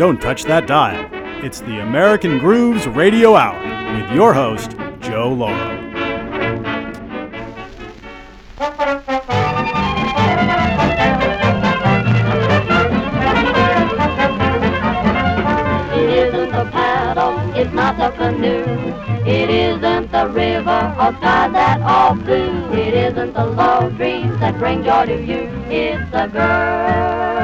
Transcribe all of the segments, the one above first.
Don't touch that dial. It's the American Grooves Radio Hour with your host, Joe Lauro. It isn't the paddle, it's not the canoe. It isn't the river or sky that all blue. It isn't the love dreams that bring joy to you. It's a girl.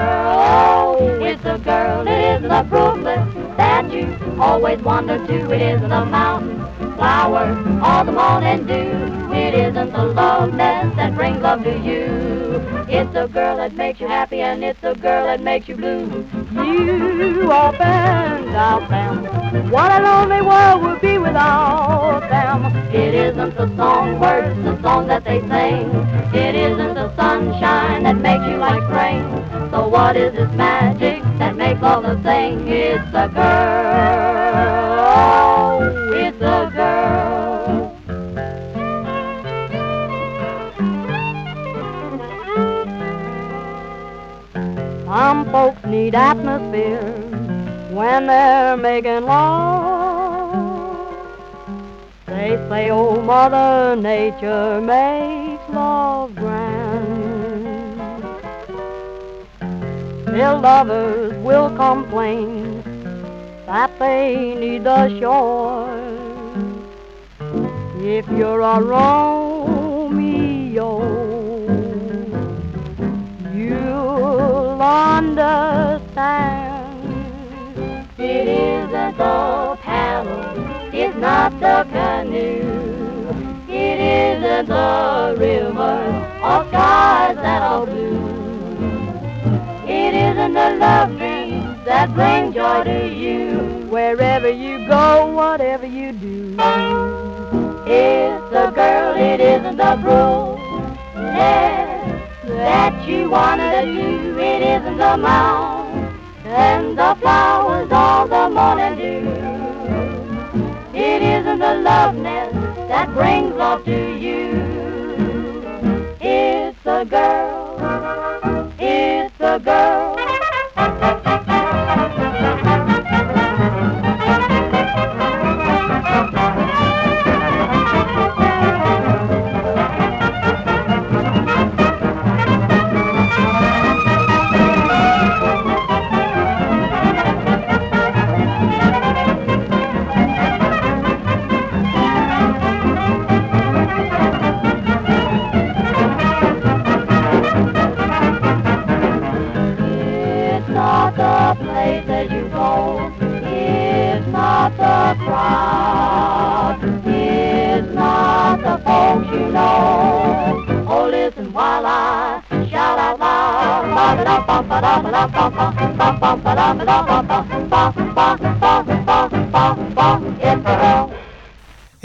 Always wander too. It isn't the mountain flowers or the morning dew. It isn't the love nest that brings love to you. It's a girl that makes you happy and it's a girl that makes you blue. You up and out them. What a lonely world would be without them. It isn't the song words, the song that they sing. It isn't the sunshine that makes you like rain. So what is this magic that makes all the thing? It's a girl. Need atmosphere when they're making love. They say, oh, Mother Nature makes love grand. Still lovers will complain that they need the shore. If you're a Romeo, understand. It isn't the paddle, it's not the canoe. It isn't the river or skies that are blue. It isn't the love dreams that bring joy to you. Wherever you go, whatever you do. It's the girl, it isn't the bruise that you wanted to do. It isn't the mound and the flowers all the morning dew. It isn't the love nest that brings love to you. It's the girl. It's the girl.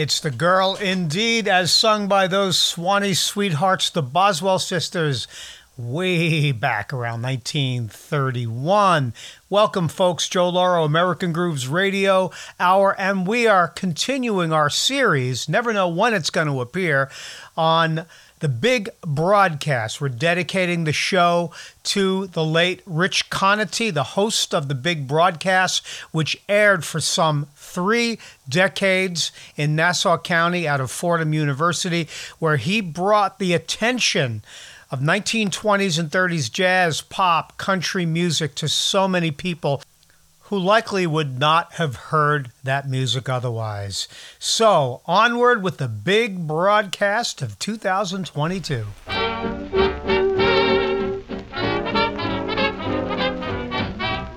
It's the girl. Indeed, as sung by those Swanee sweethearts, the Boswell sisters, way back around 1931. Welcome, folks. Joe Lauro, American Grooves Radio Hour, and we are continuing our series. Never know when it's going to appear on the big broadcast. We're dedicating the show to the late Rich Conaty, the host of the big broadcast, which aired for some three decades in Nassau County out of Fordham University, where he brought the attention of 1920s and 30s jazz, pop, country music to so many people who likely would not have heard that music otherwise. So, onward with the big broadcast of 2022.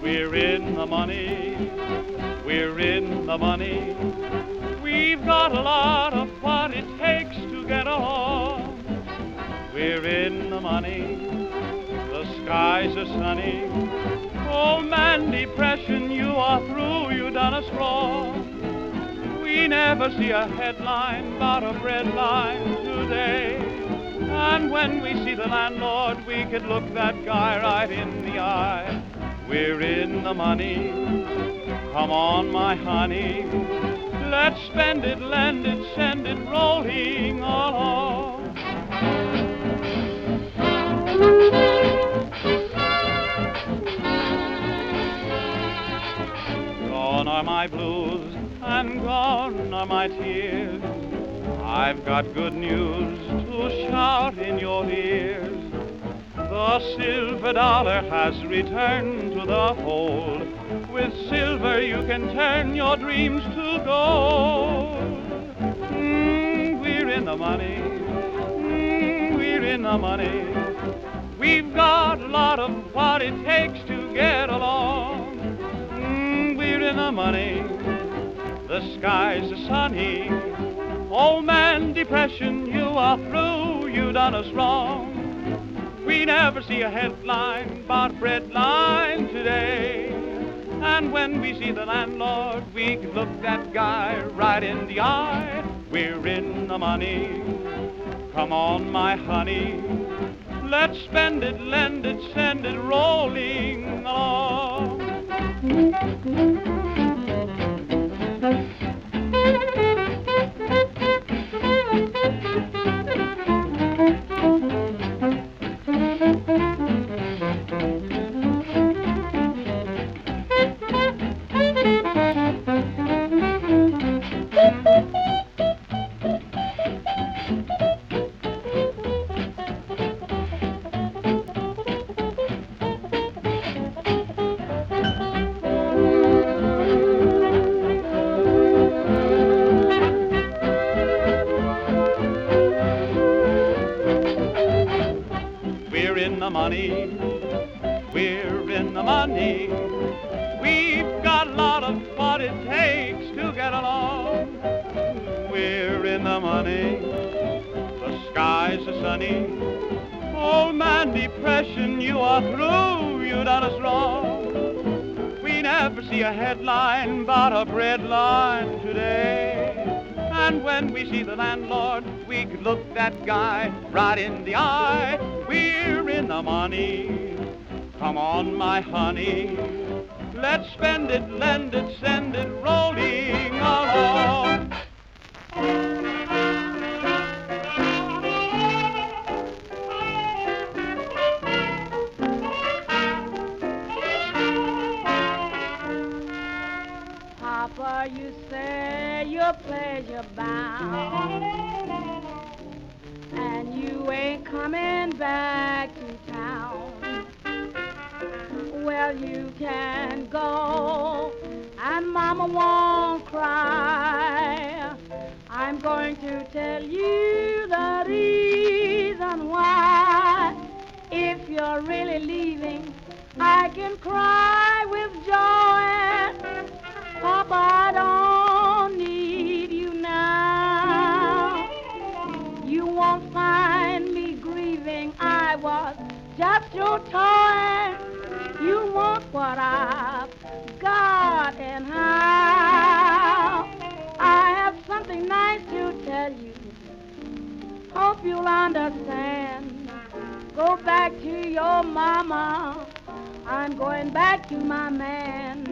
We're in the money. We're in the money. We've got a lot of what it takes to get along. We're in the money. The skies are sunny. Oh man, depression, you are through. You done us wrong. We never see a headline about a bread line today. And when we see the landlord, we could look that guy right in the eye. We're in the money. Come on, my honey. Let's spend it, lend it, send it rolling all along. My blues and gone are my tears. I've got good news to shout in your ears. The silver dollar has returned to the fold. With silver you can turn your dreams to gold. Mm, we're in the money. Mm, we're in the money. We've got a lot of what it takes to get along. In the money. The skies are sunny. Old oh, man depression, you are through. You done us wrong. We never see a headline about bread line today. And when we see the landlord, we can look that guy right in the eye. We're in the money. Come on, my honey. Let's spend it, lend it, send it rolling along. We're the money. We're in the money. We've got a lot of what it takes to get along. We're in the money. The skies are sunny. Old man depression, you are through. You done us wrong. We never see a headline but a bread line today. And when we see the landlord, we could look that guy right in the eye. We're in the money. Come on, my honey. Let's spend it, lend it, send it rolling along. Papa, you say you're pleasure bound, and you ain't coming back Well, you can go, and Mama won't cry. I'm going to tell you the reason why. If you're really leaving, I can cry with joy. Papa, I don't need you now. You won't find me grieving. I was just your toy. What I've got and how. I have something nice to tell you. Hope you'll understand. Go back to your mama. I'm going back to my man.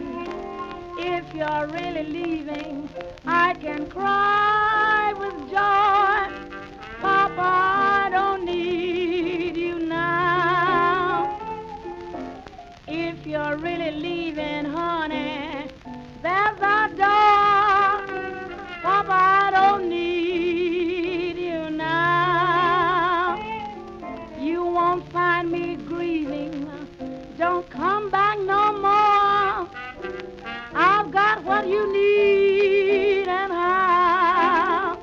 If you're really leaving, I can cry with joy. You're really leaving, honey, there's a door. Papa, I don't need you now. You won't find me grieving. Don't come back no more. I've got what you need and how.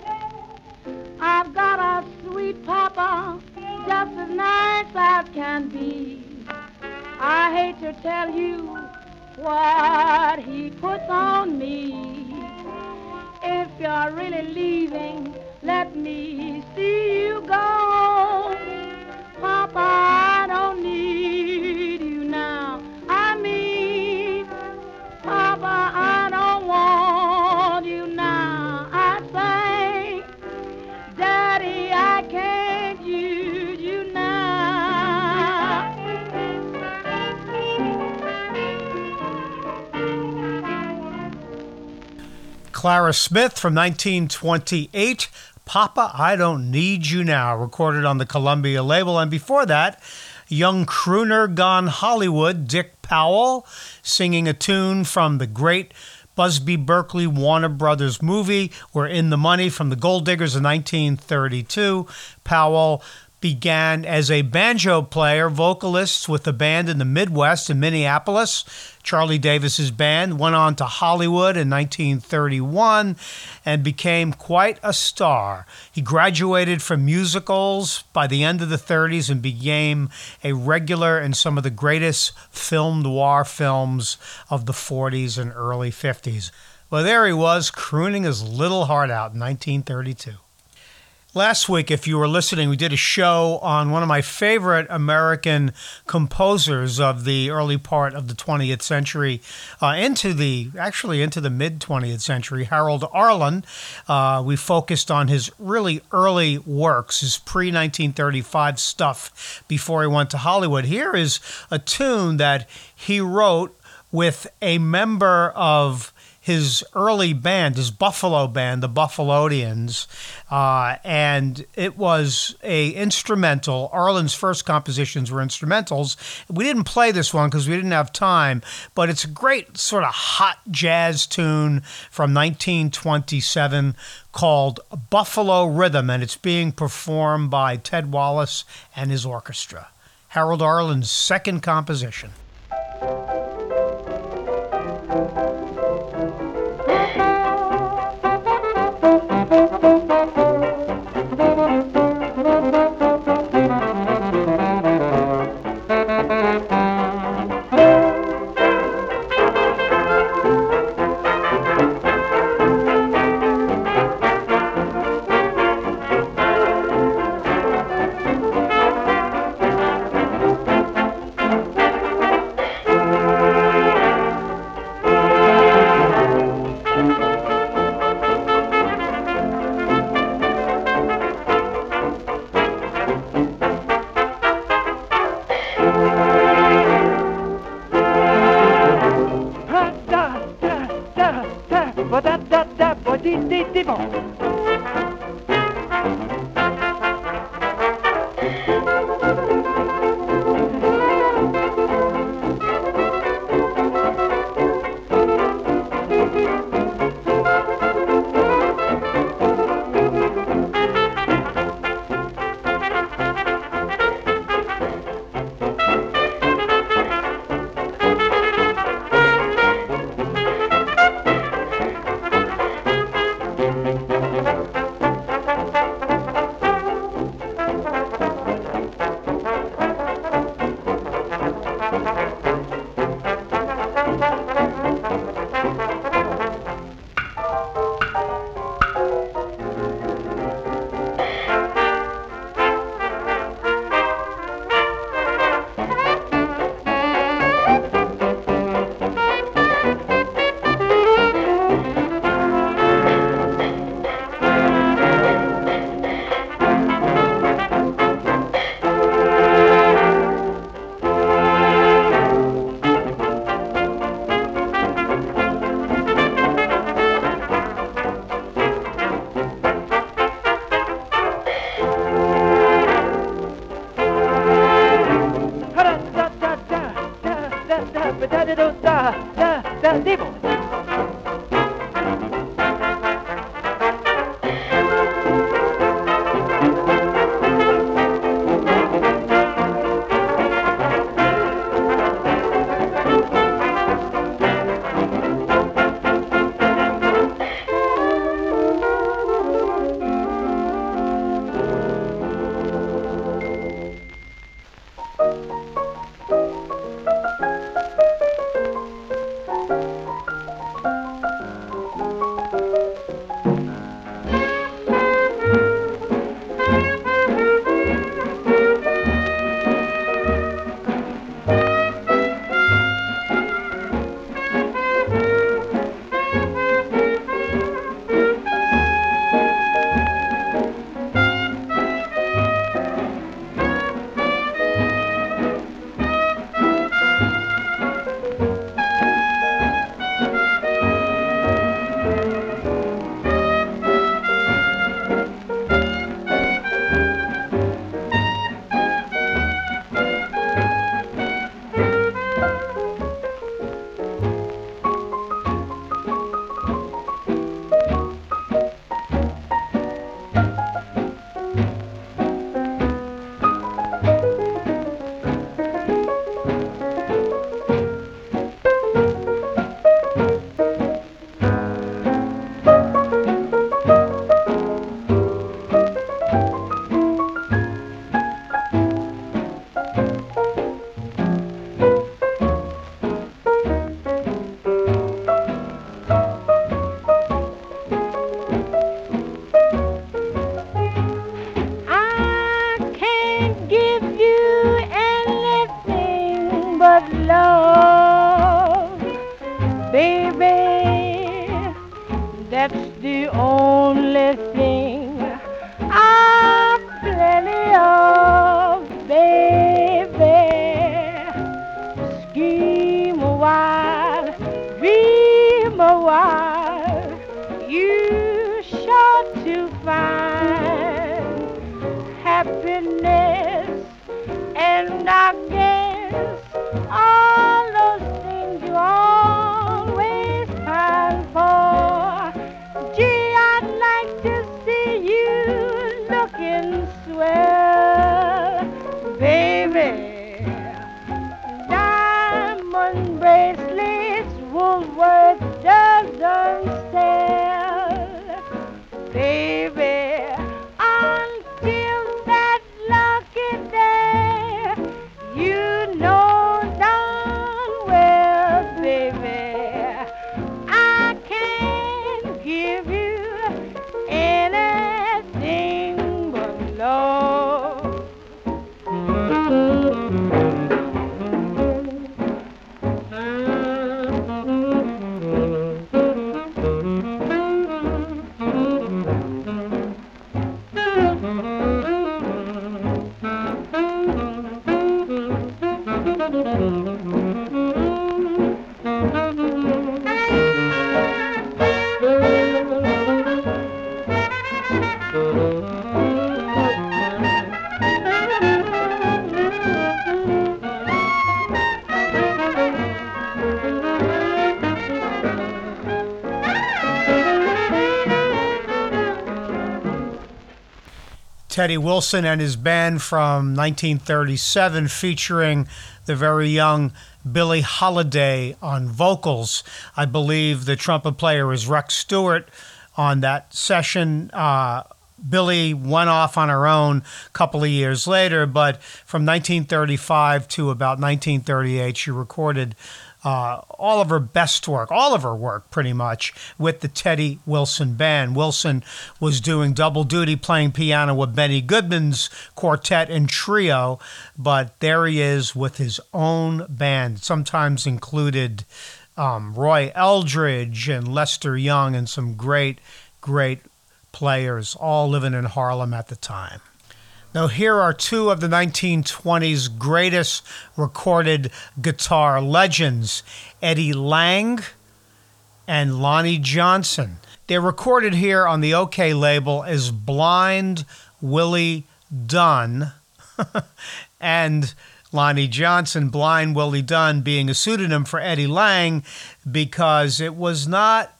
I've got a sweet papa, just as nice as can be. I hate to tell you what he puts on me. If you're really leaving, let me see you go. Clara Smith from 1928. Papa, I Don't Need You Now, recorded on the Columbia label. And before that, young crooner gone Hollywood, Dick Powell, singing a tune from the great Busby Berkeley Warner Brothers movie. We're in the money from the Gold Diggers in 1932. Powell began as a banjo player, vocalist with a band in the Midwest in Minneapolis. Charlie Davis's band went on to Hollywood in 1931 and became quite a star. He graduated from musicals by the end of the 30s and became a regular in some of the greatest film noir films of the 40s and early 50s. Well, there he was, crooning his little heart out in 1932. Last week, if you were listening, we did a show on one of my favorite American composers of the early part of the 20th century, uh, into the actually into the mid 20th century, Harold Arlen. Uh, we focused on his really early works, his pre 1935 stuff before he went to Hollywood. Here is a tune that he wrote with a member of his early band, his Buffalo band, the Buffalodians, uh, and it was a instrumental. Arlen's first compositions were instrumentals. We didn't play this one because we didn't have time, but it's a great sort of hot jazz tune from 1927 called Buffalo Rhythm, and it's being performed by Ted Wallace and his orchestra. Harold Arlen's second composition. Teddy Wilson and his band from 1937 featuring the very young Billie Holiday on vocals. I believe the trumpet player is Rex Stewart on that session. Uh, Billie went off on her own a couple of years later, but from 1935 to about 1938, she recorded uh, all of her best work, all of her work pretty much, with the Teddy Wilson Band. Wilson was doing double duty playing piano with Benny Goodman's quartet and trio, but there he is with his own band, sometimes included um, Roy Eldridge and Lester Young and some great, great players, all living in Harlem at the time. Now, here are two of the 1920s greatest recorded guitar legends Eddie Lang and Lonnie Johnson. They're recorded here on the Okeh label as Blind Willie Dunn and Lonnie Johnson, Blind Willie Dunn being a pseudonym for Eddie Lang because it was not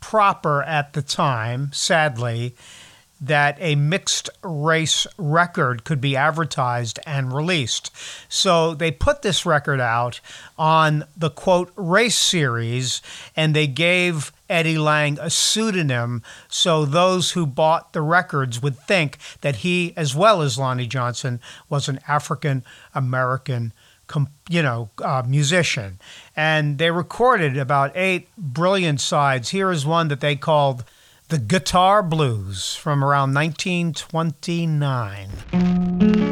proper at the time, sadly, that a mixed race record could be advertised and released. So they put this record out on the quote race series and they gave Eddie Lang a pseudonym so those who bought the records would think that he, as well as Lonnie Johnson, was an African American. You know, uh, musician, and they recorded about eight brilliant sides. Here is one that they called the Guitar Blues from around 1929.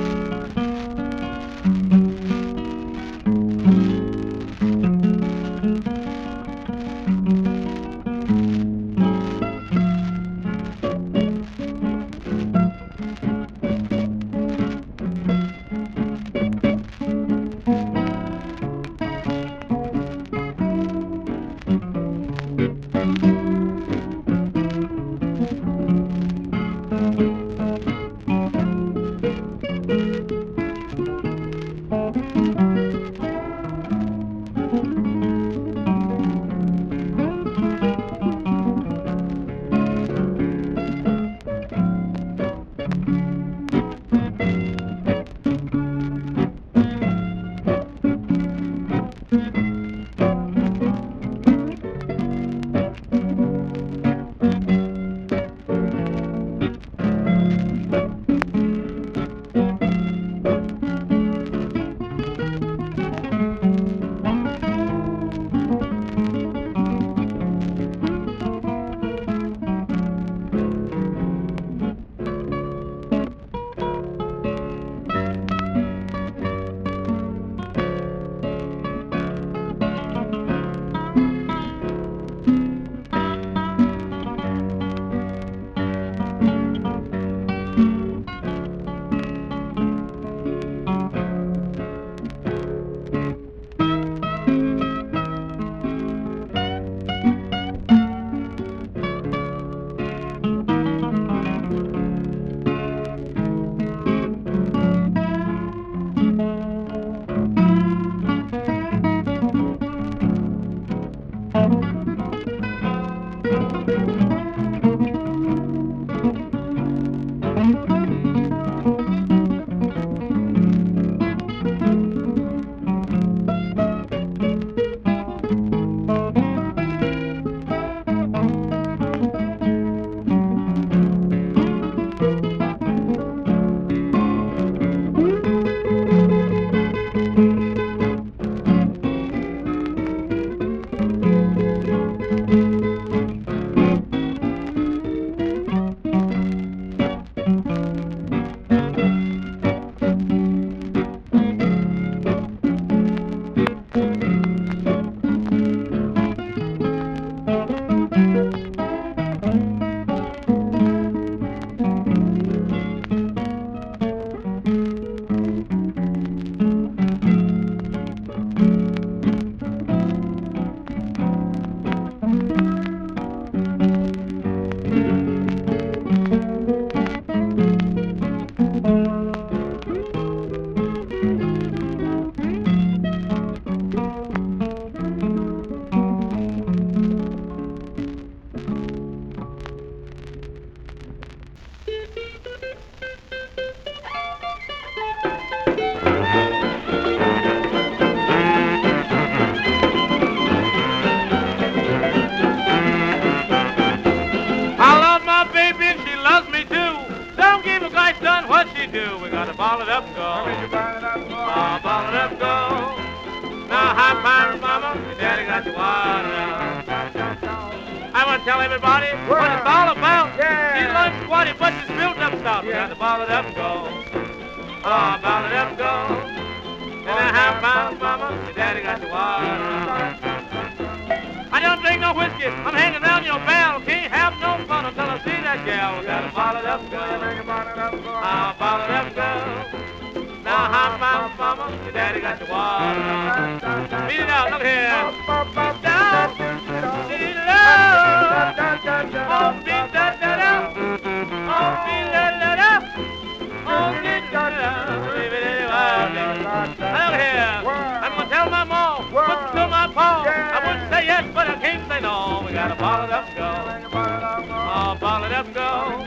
It up, go.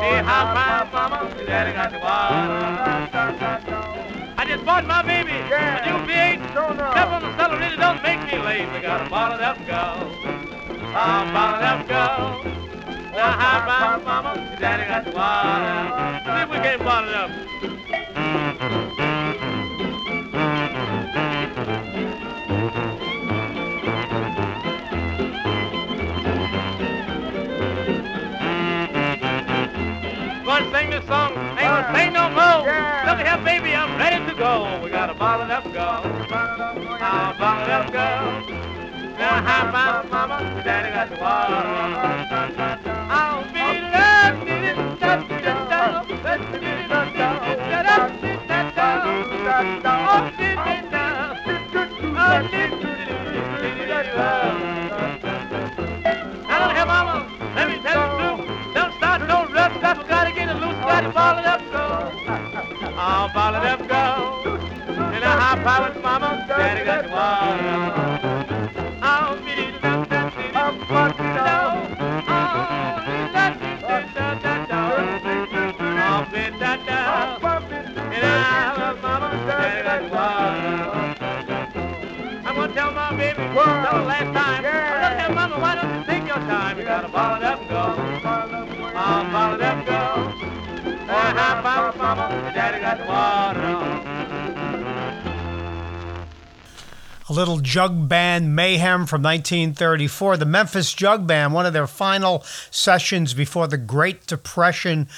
Hey, high five, mama. Daddy got the water. I just bought my baby a new V8. Step on the really don't make me late. We got a bottle up, go. Oh, bottle up, go. Now, high five, mama. Daddy got the water. See if we can bottle it up. Ain't no more. Look here, baby, I'm ready to go. We got a bottle up, go. Ah, bottle up, go. Now, high five, mama, daddy got the water. I'll be loved, did da da da da. Oh, be da da. In a high mama, daddy got the water. Tell her last time. Look here, mama, why don't you take your time? You gotta ball it up and go. Mama, daddy got. A little jug band mayhem from 1934. The Memphis Jug Band, one of their final sessions before the Great Depression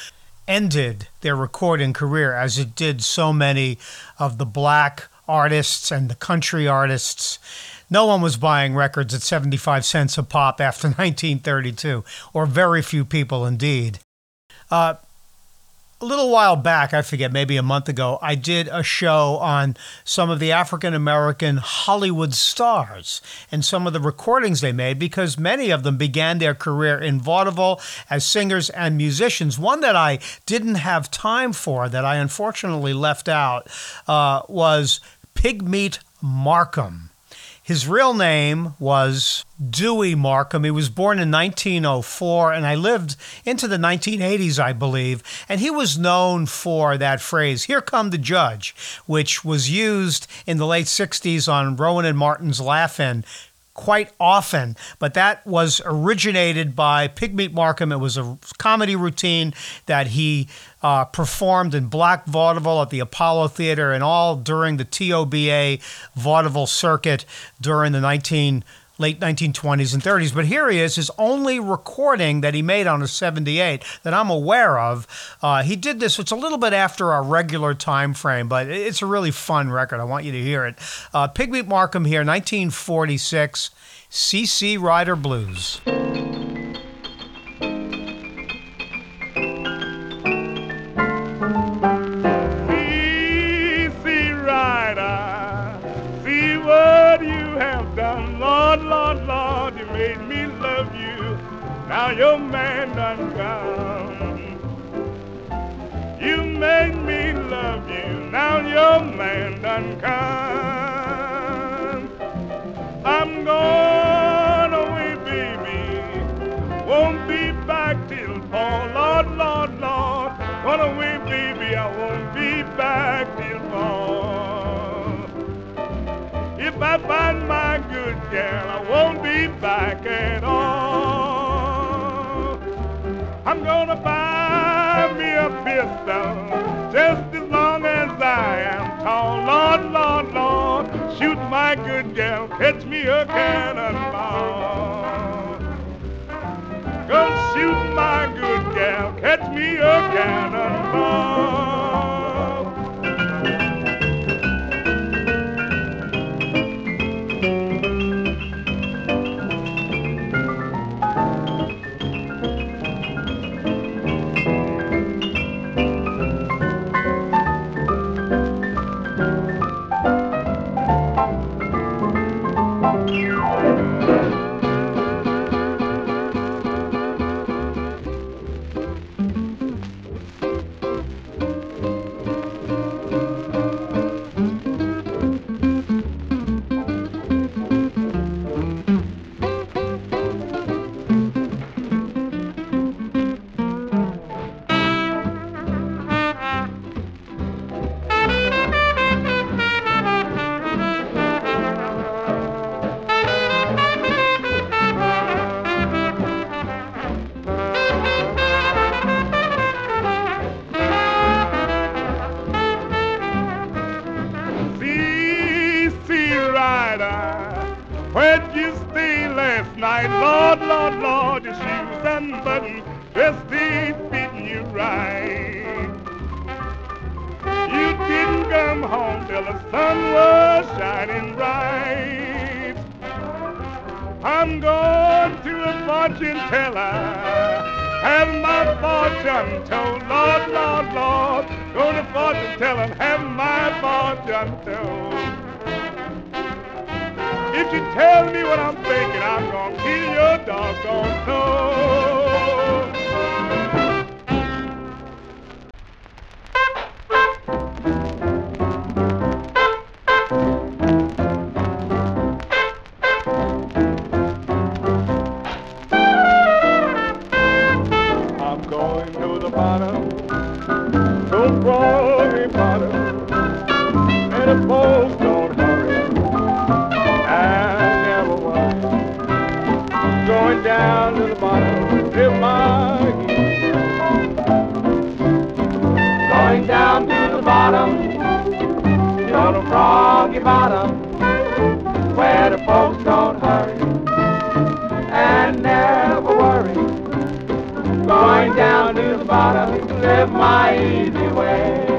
ended their recording career, as it did so many of the black artists and the country artists. No one was buying records at 75 cents a pop after 1932, or very few people indeed. Uh, a little while back, I forget, maybe a month ago, I did a show on some of the African American Hollywood stars and some of the recordings they made because many of them began their career in vaudeville as singers and musicians. One that I didn't have time for, that I unfortunately left out, uh, was Pigmeat Markham. His real name was Dewey Markham. He was born in 1904 and I lived into the 1980s, I believe. And he was known for that phrase, Here Come the Judge, which was used in the late 60s on Rowan and Martin's Laugh-In quite often, but that was originated by Pigmeat Markham. It was a comedy routine that he uh, performed in black vaudeville at the Apollo Theater and all during the TOBA vaudeville circuit during the 19 late 1920s and 30s. But here he is, his only recording that he made on a 78 that I'm aware of. Uh, he did this, it's a little bit after our regular time frame, but it's a really fun record. I want you to hear it. Uh, Pigmeat Markham here, 1946, CC Rider Blues. Now your man done gone. You made me love you, now your man done gone. I'm going away, baby. Won't be back till fall, Lord, Lord, Lord. Gone away, baby, I won't be back till fall. If I find my good girl, I won't be back me just as long as I am tall. Lord, Lord, Lord, shoot my good girl, catch me a cannonball. Gonna shoot my good gal, catch me a cannonball. Bottom to live my easy way.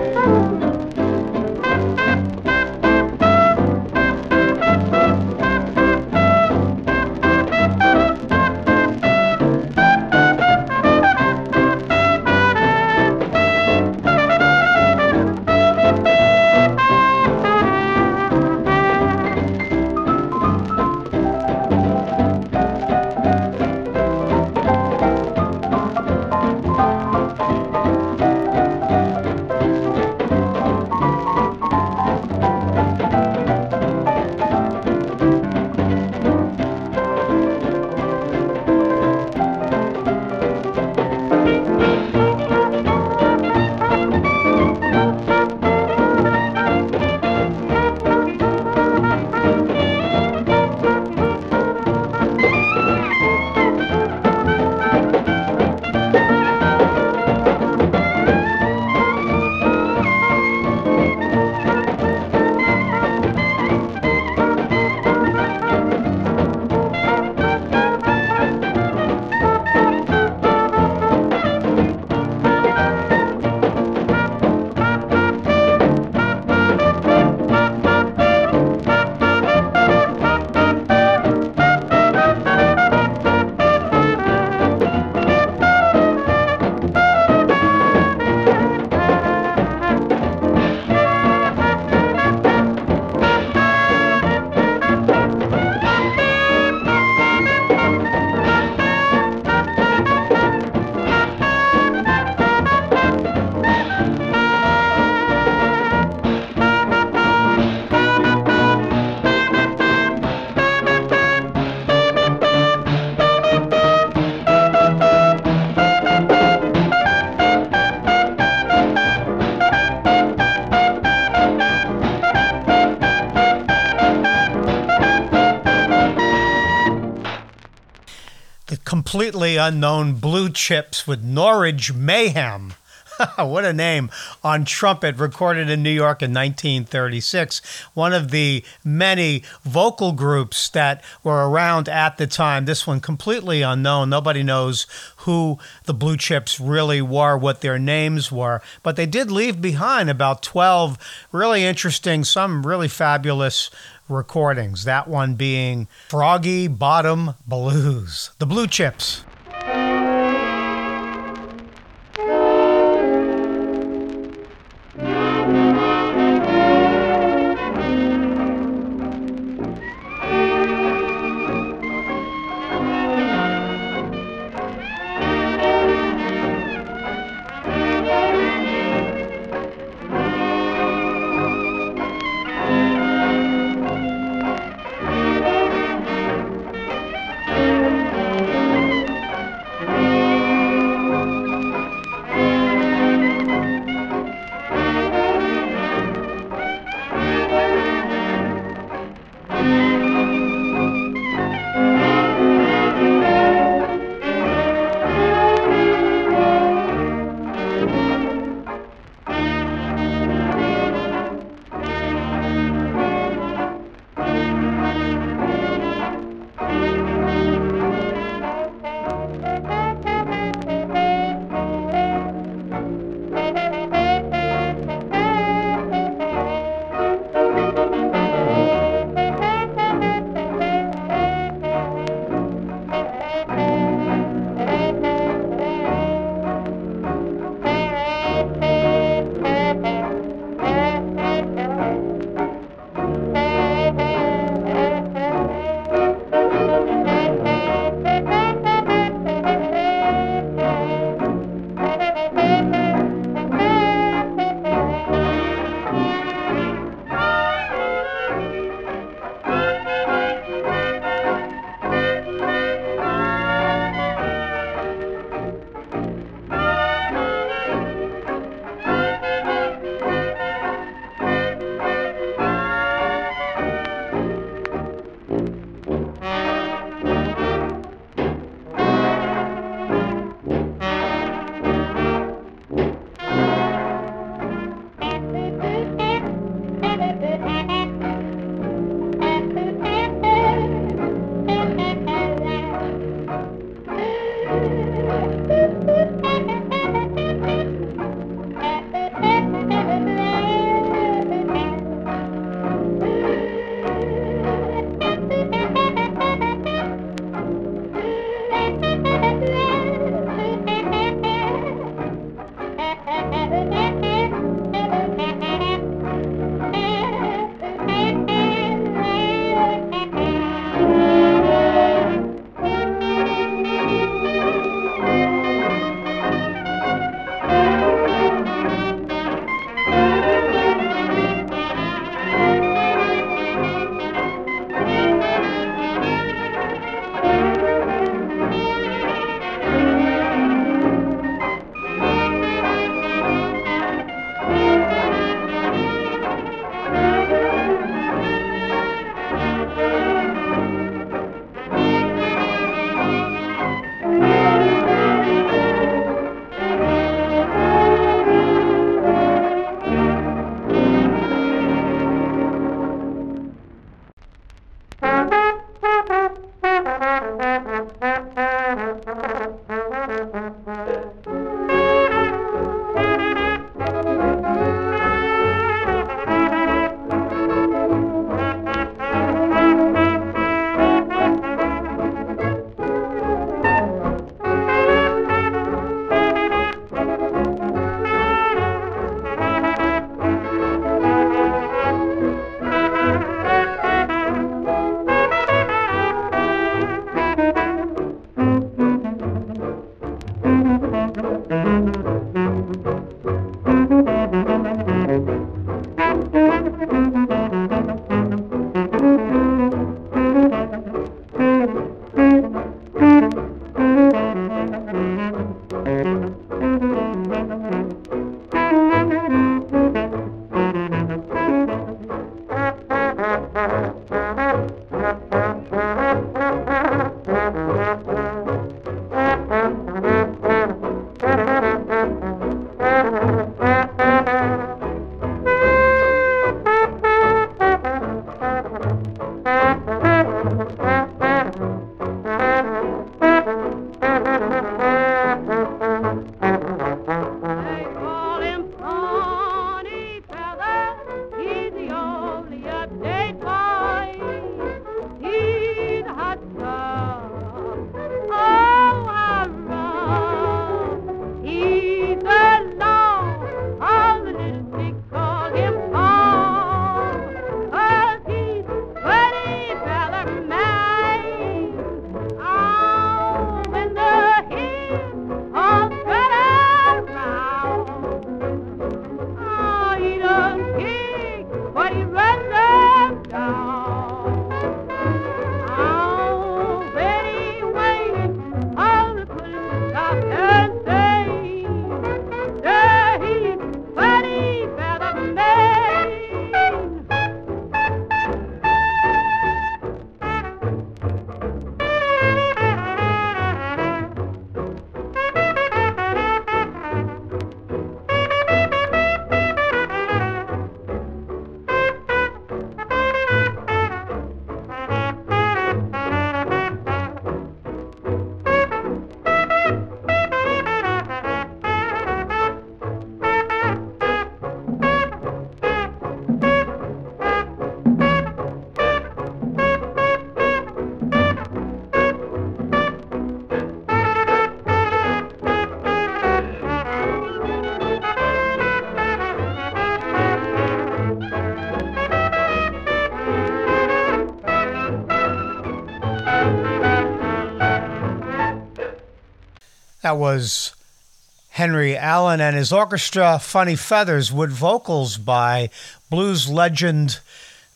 Completely unknown Blue Chips with Norwich Mayhem. what a name. On trumpet recorded in New York in 1936 one of the many vocal groups that were around at the time. This one completely unknown. Nobody knows who the blue chips really were what their names were. But they did leave behind about 12 really interesting some really fabulous recordings that one being froggy bottom blues the blue chips That was Henry Allen and his orchestra, Funny Feathers, with vocals by blues legend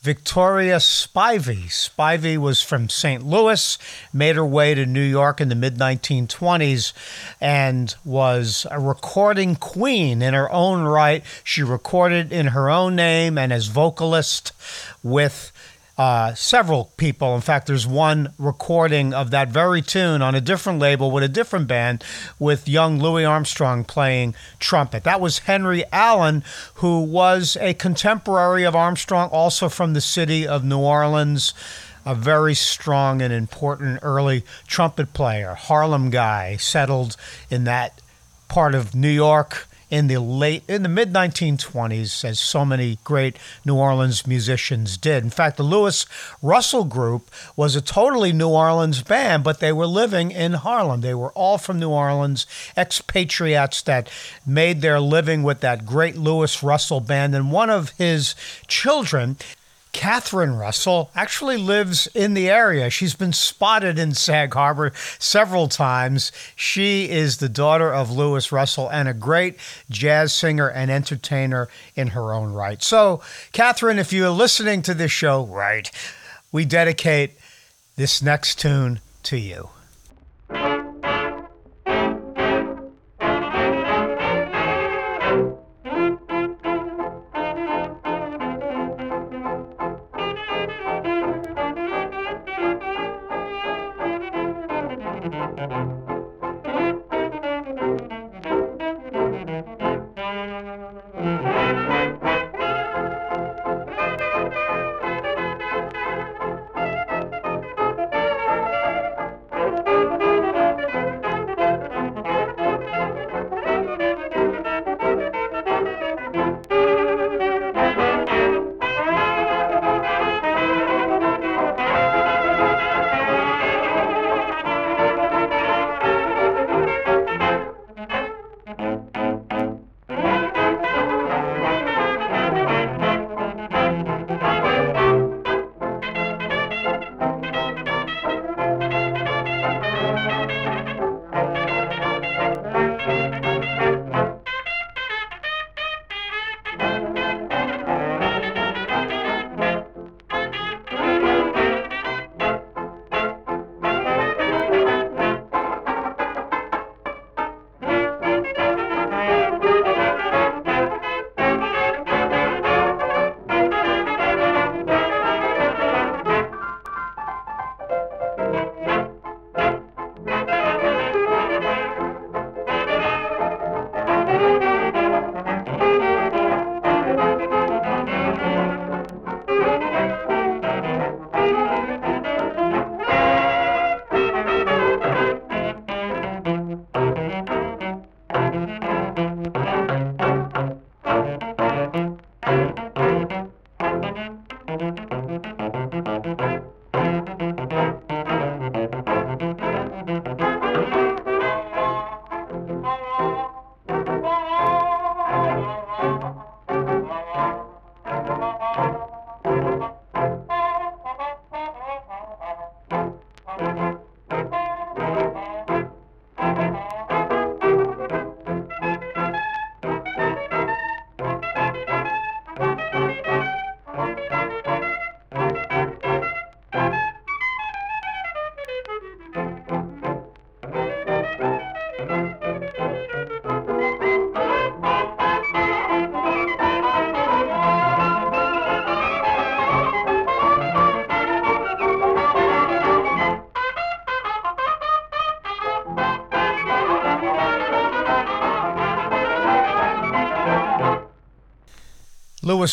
Victoria Spivey. Spivey was from St. Louis, made her way to New York in the mid 1920s, and was a recording queen in her own right. She recorded in her own name and as vocalist with uh, several people. In fact, there's one recording of that very tune on a different label with a different band with young Louis Armstrong playing trumpet. That was Henry Allen, who was a contemporary of Armstrong, also from the city of New Orleans. A very strong and important early trumpet player, Harlem guy, settled in that part of New York in the late in the mid 1920s as so many great New Orleans musicians did. In fact, the Luis Russell group was a totally New Orleans band, but they were living in Harlem. They were all from New Orleans, expatriates that made their living with that great Luis Russell band and one of his children Catherine Russell actually lives in the area. She's been spotted in Sag Harbor several times. She is the daughter of Luis Russell and a great jazz singer and entertainer in her own right. So, Catherine, if you're listening to this show, right, we dedicate this next tune to you.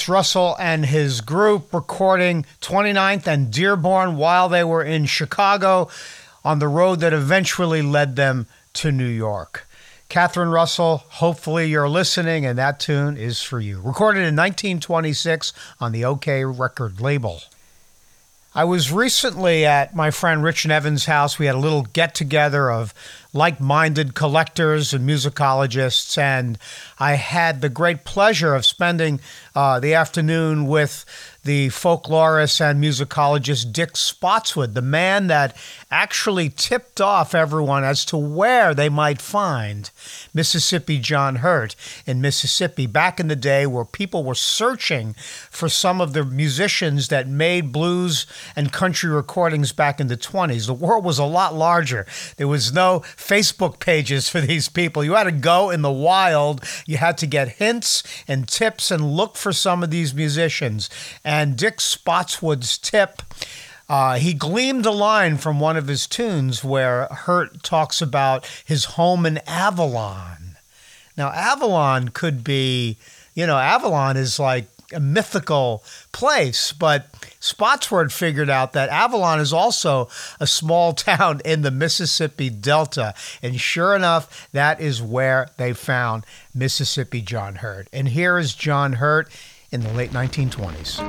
Russell and his group recording 29th and Dearborn while they were in Chicago on the road that eventually led them to New York. Catherine Russell, hopefully you're listening, and that tune is for you. Recorded in 1926 on the Okeh record label. I was recently at my friend Rich Nevins' house. We had a little get together of like minded collectors and musicologists, and I had the great pleasure of spending uh, the afternoon with the folklorist and musicologist Dick Spotswood, the man that actually tipped off everyone as to where they might find Mississippi John Hurt in Mississippi back in the day where people were searching for some of the musicians that made blues and country recordings back in the 20s. The world was a lot larger. There was no Facebook pages for these people. You had to go in the wild, you had to get hints and tips and look for some of these musicians. And Dick Spotswood's tip uh, he gleamed a line from one of his tunes where Hurt talks about his home in Avalon. Now, Avalon could be, you know, Avalon is like a mythical place, but Spotswood figured out that Avalon is also a small town in the Mississippi Delta. And sure enough, that is where they found Mississippi John Hurt. And here is John Hurt in the late 1920s.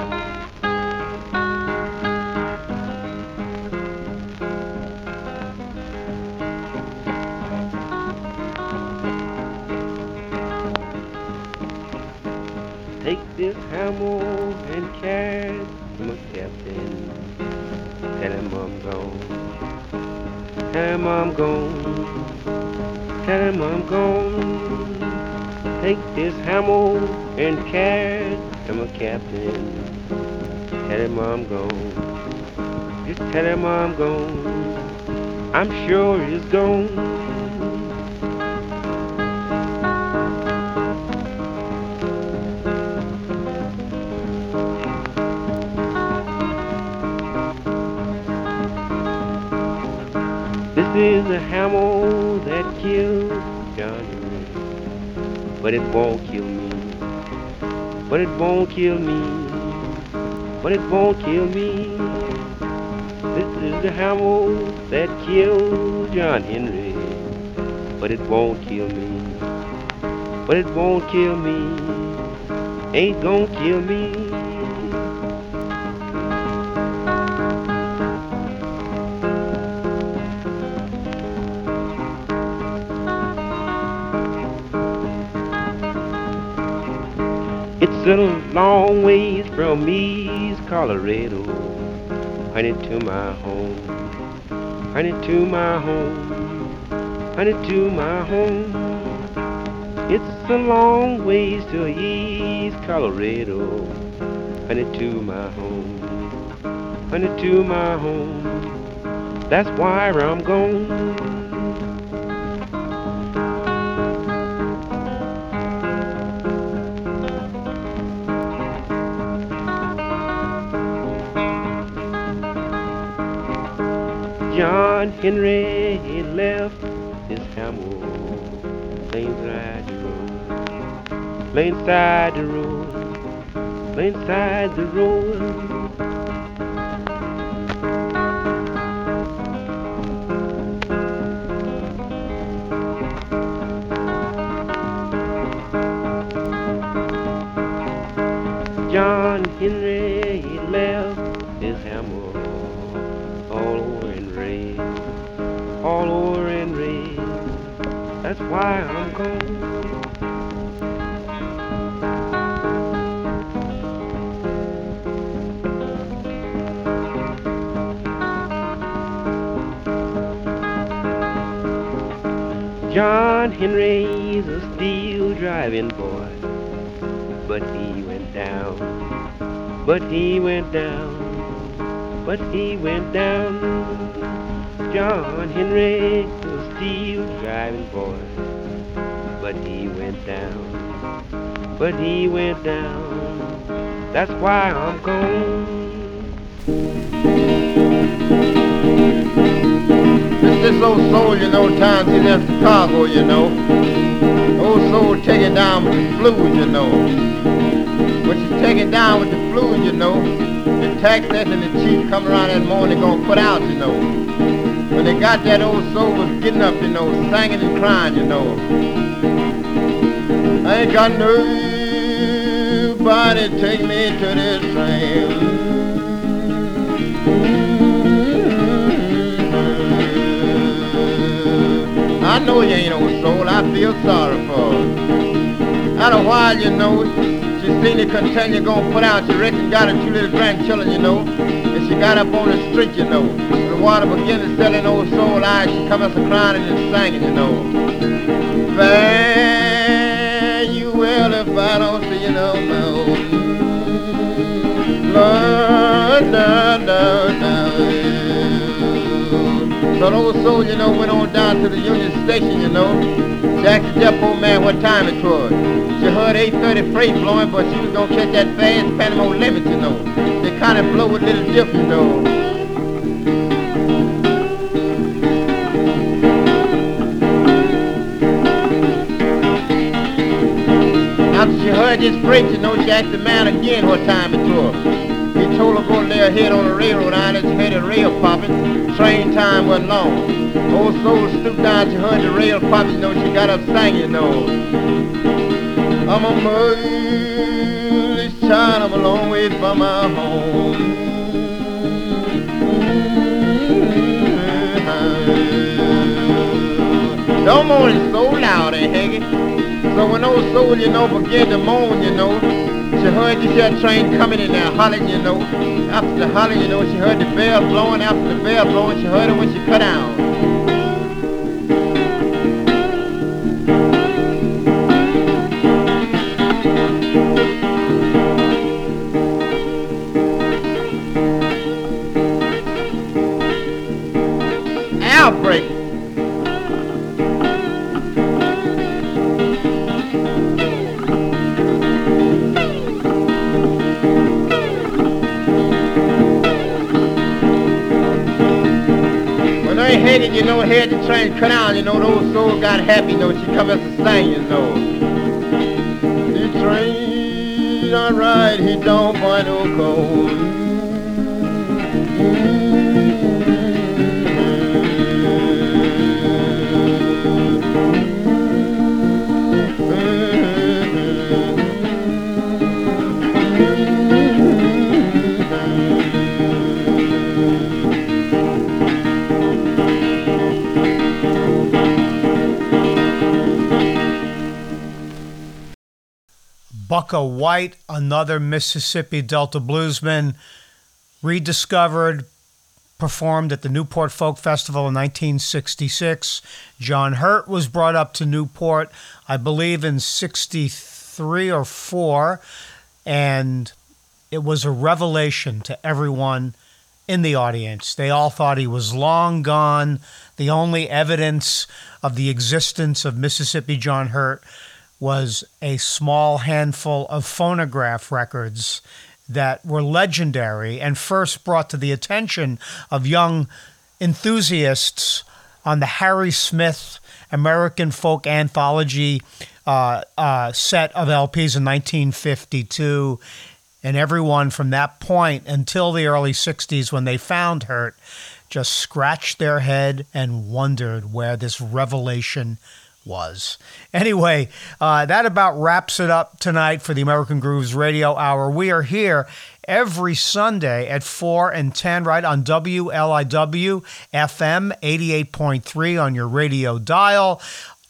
Take this hammer and carry my captain. Tell him I'm gone. Tell him I'm gone. Tell him I'm gone. Take this hammer and carry my captain. Tell him I'm gone. Just tell him I'm gone. I'm sure he's gone. This is a hammer that killed Johnny, but it won't kill me. But it won't kill me. But it won't kill me. This is the hammer that killed John Henry, but it won't kill me. But it won't kill me. Ain't gonna kill me. It's a long ways from East Colorado, honey to my home, honey to my home, honey to my home. It's a long ways to East Colorado, honey to my home, honey to my home. That's why I'm gone. John Henry he left his hammer laying side the road, laying side the road, laying side the road. But he went down, but he went down. John Henry was steel driving boy, but he went down, but he went down. That's why I'm gone. This, old soul, you know, times he left Chicago, you know. Old soul take it down blues, you know. When she take down with the blues, you know, the taxes and the chief come around that morning gonna put out, you know. When they got that old soul was getting up, you know, singing and crying, you know. I ain't got nobody take me to this train. I know you ain't no soul, I feel sorry for. Out a while, you know, seen it continue going put out. She reckon got her two little grandchildren, you know. And she got up on the street, you know. The water began to sell in old soul eyes, she come up and crying and singing, you know. Fare you well if I don't see you no more. Mm. Lord, down, down, down. Oh, so the old soul, you know, went on down to the Union Station, you know. She asked the deaf old man what time it was. She heard 8.30 freight blowing, but she was going to catch that fast Panama limit, you know. They kind of blow a little different, you know. After she heard this freight, you know, she asked the man again what time it was. Told her go lay her head on the railroad iron and heard the rail popping. Train time wasn't long. Old soul stooped down, she heard the rail popping, you know, she got up singing, you know. I'm a motherless child, I'm a long way from my home. Don't moan so loud, eh, Haggy? So when old soul, you know, began to moan, you know, she heard this here train coming in there hollering, you know. After the hollering, you know, she heard the bell blowing. After the bell blowing, she heard it when she cut down. The train cut down, you know, the old soul got happy, you know, she come up to sing, you know. The train, alright, he don't find no cold. Bukka White, another Mississippi Delta bluesman, rediscovered, performed at the Newport Folk Festival in 1966. John Hurt was brought up to Newport, I believe, in 63 or 4, and it was a revelation to everyone in the audience. They all thought he was long gone. The only evidence of the existence of Mississippi John Hurt was a small handful of phonograph records that were legendary and first brought to the attention of young enthusiasts on the Harry Smith American Folk Anthology uh, uh, set of LPs in 1952. And everyone from that point until the early 60s, when they found Hurt, just scratched their head and wondered where this revelation was. Anyway, uh, that about wraps it up tonight for the American Grooves Radio Hour. We are here every Sunday at 4 and 10 right on WLIW FM 88.3 on your radio dial,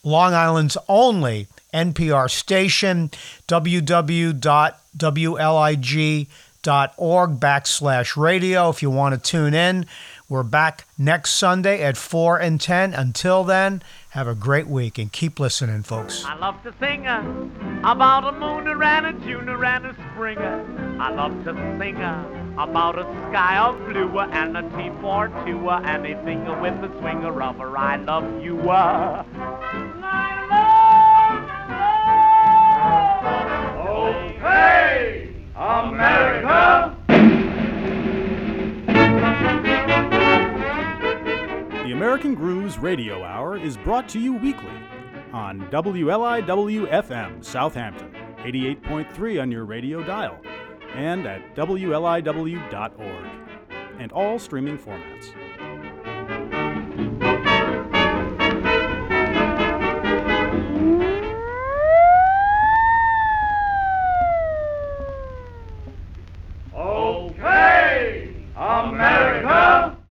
Long Island's only NPR station, www.wliw.org backslash radio if you want to tune in. We're back next Sunday at 4 and 10. Until then, have a great week and keep listening, folks. I love to sing uh, about a moon and a June and a spring. uh. I love to sing uh, about a sky of blue uh, and a tea for two, uh, anything with a swing of rubber. I love you. Uh. Okay, America. American Grooves Radio Hour is brought to you weekly on WLIW FM Southampton, 88.3 on your radio dial, and at WLIW.org, and all streaming formats. Okay, America!